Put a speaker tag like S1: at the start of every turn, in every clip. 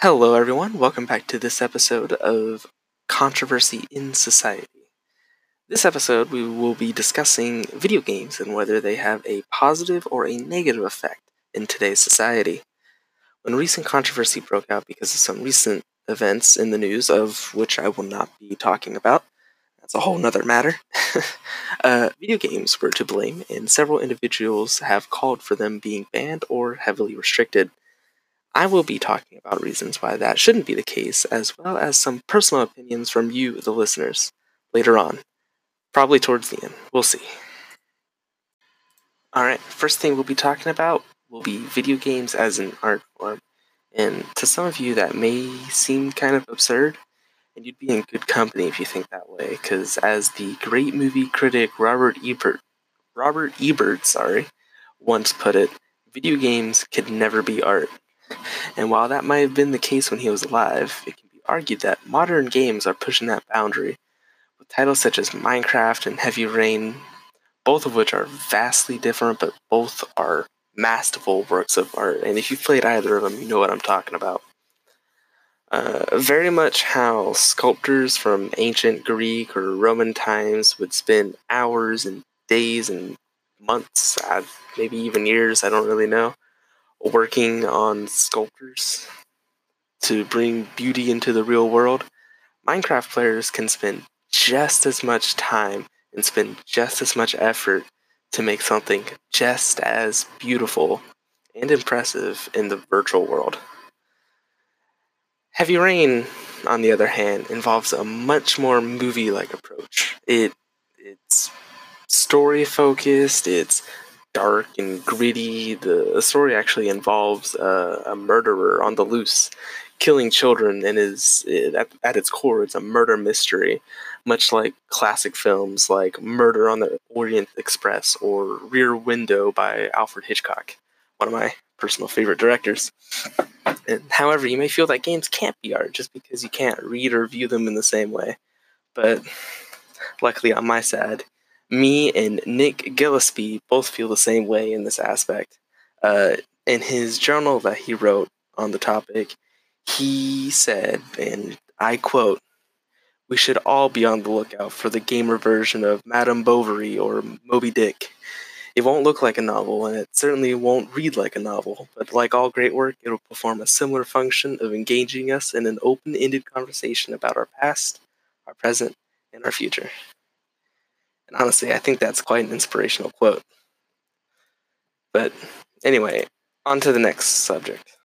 S1: Hello, everyone. Welcome back to this episode of Controversy in Society. This episode, we will be discussing video games and whether they have a positive or a negative effect in today's society. When recent controversy broke out because of some recent events in the news, of which I will not be talking about, that's a whole nother matter. uh, video games were to blame, and several individuals have called for them being banned or heavily restricted. I will be talking about reasons why that shouldn't be the case, as well as some personal opinions from you, the listeners, later on. Probably towards the end. We'll see. Alright, first thing we'll be talking about will be video games as an art form. And to some of you, that may seem kind of absurd, and you'd be in good company if you think that way, because as the great movie critic Robert Ebert, Roger Ebert, sorry, once put it, video games could never be art. And while that might have been the case when he was alive, it can be argued that modern games are pushing that boundary, with titles such as Minecraft and Heavy Rain, both of which are vastly different, but both are masterful works of art. And if you've played either of them, you know what I'm talking about. Uh, very much how sculptors from ancient Greek or Roman times would spend hours and days and months, uh, maybe even years, I don't really know, working on sculptures to bring beauty into the real world, Minecraft players can spend just as much time and spend just as much effort to make something just as beautiful and impressive in the virtual world. Heavy Rain, on the other hand, involves a much more movie-like approach. It it's story focused, it's dark and gritty. The story actually involves a, a murderer on the loose, killing children, and is at, at its core, it's a murder mystery, much like classic films like Murder on the Orient Express or Rear Window by Alfred Hitchcock, one of my personal favorite directors. And, however, you may feel that games can't be art just because you can't read or view them in the same way. But luckily, on my side, me and Nick Gillespie both feel the same way in this aspect. Uh, in his journal that he wrote on the topic, he said, and I quote, We should all be on the lookout for the gamer version of Madame Bovary or Moby Dick. It won't look like a novel, and it certainly won't read like a novel, but like all great work, it will perform a similar function of engaging us in an open ended conversation about our past, our present, and our future. And honestly, I think that's quite an inspirational quote. But anyway, on to the next subject.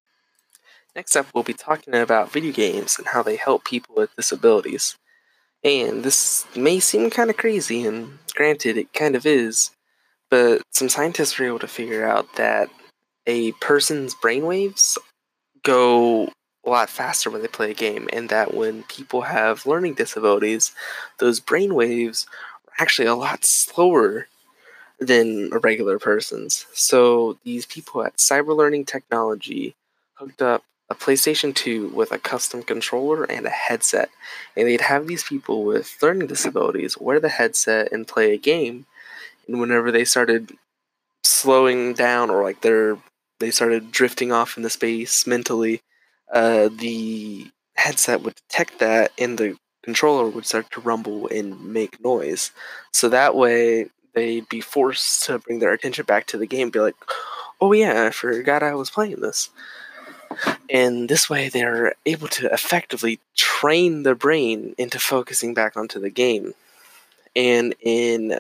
S1: Next up, we'll be talking about video games and how they help people with disabilities. And this may seem kind of crazy, and granted, it kind of is, but some scientists were able to figure out that a person's brainwaves go a lot faster when they play a game, and that when people have learning disabilities, those brainwaves actually a lot slower than a regular person's. So these people at Cyber Learning Technology hooked up a PlayStation 2 with a custom controller and a headset. And they'd have these people with learning disabilities wear the headset and play a game. And whenever they started slowing down or like they're they started drifting off in the space mentally, uh, the headset would detect that and the controller would start to rumble and make noise. So that way they'd be forced to bring their attention back to the game, and be like, oh yeah, I forgot I was playing this. And this way they're able to effectively train the brain into focusing back onto the game. And in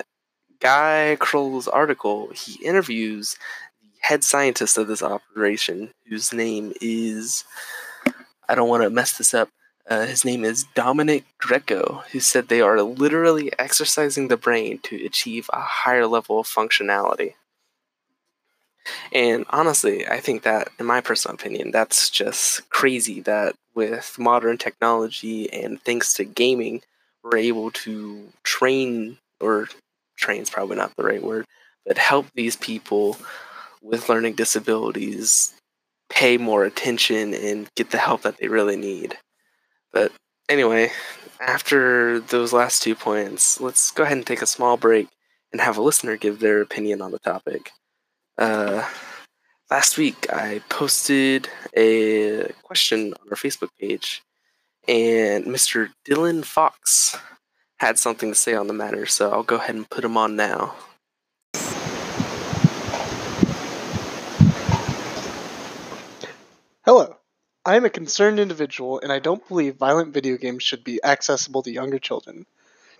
S1: Guy Kroll's article, he interviews the head scientist of this operation, whose name is I don't want to mess this up. Uh, his name is Dominic Greco, who said they are literally exercising the brain to achieve a higher level of functionality. And honestly, I think that, in my personal opinion, that's just crazy that with modern technology and thanks to gaming, we're able to train, or train's probably not the right word, but help these people with learning disabilities pay more attention and get the help that they really need. But anyway, after those last two points, let's go ahead and take a small break and have a listener give their opinion on the topic. Uh, last week I posted a question on our Facebook page, and Mr. Dylan Fox had something to say on the matter, so I'll go ahead and put him on now.
S2: Hello. I am a concerned individual and I don't believe violent video games should be accessible to younger children.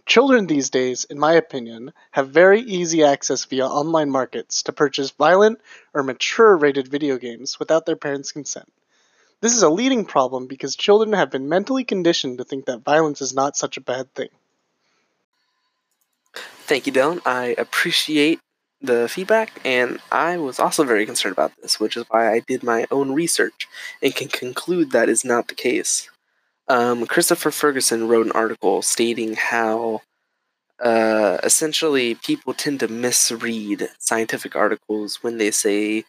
S2: Children these days, in my opinion, have very easy access via online markets to purchase violent or mature rated video games without their parents' consent. This is a leading problem because children have been mentally conditioned to think that violence is not such a bad thing.
S1: Thank you, Dylan. I appreciate the feedback, and I was also very concerned about this, which is why I did my own research and can conclude that is not the case. Um, Christopher Ferguson wrote an article stating how uh, essentially people tend to misread scientific articles when they say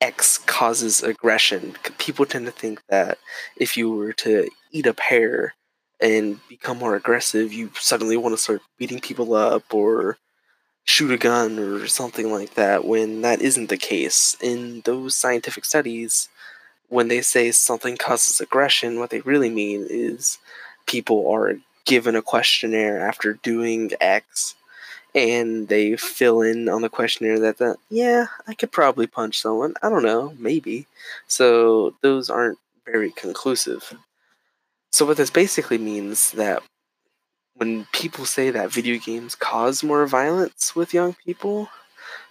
S1: X causes aggression. People tend to think that if you were to eat a pear and become more aggressive, you suddenly want to start beating people up or shoot a gun or something like that when that isn't the case. In those scientific studies, when they say something causes aggression, what they really mean is people are given a questionnaire after doing X and they fill in on the questionnaire that the yeah, I could probably punch someone. I don't know, maybe. So those aren't very conclusive. So what this basically means that when people say that video games cause more violence with young people,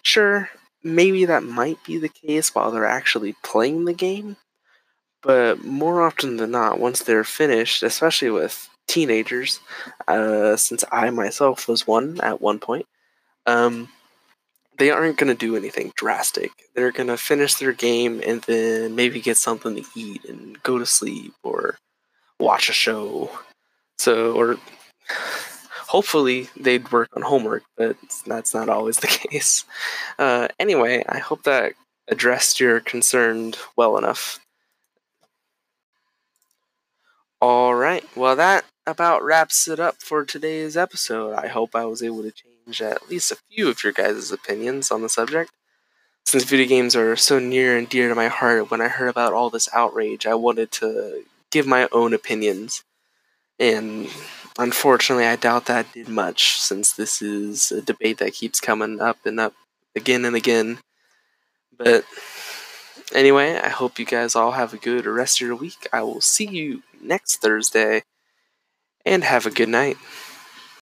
S1: sure, maybe that might be the case while they're actually playing the game. But more often than not, once they're finished, especially with teenagers, uh, since I myself was one at one point, um, they aren't going to do anything drastic. They're going to finish their game and then maybe get something to eat and go to sleep or watch a show. So, or hopefully they'd work on homework, but that's not always the case. Uh, anyway, I hope that addressed your concern well enough. All right, well, that about wraps it up for today's episode. I hope I was able to change at least a few of your guys' opinions on the subject. Since video games are so near and dear to my heart, when I heard about all this outrage, I wanted to give my own opinions. And unfortunately, I doubt that did much since this is a debate that keeps coming up and up again and again. But anyway, I hope you guys all have a good rest of your week. I will see you next Thursday and have a good night.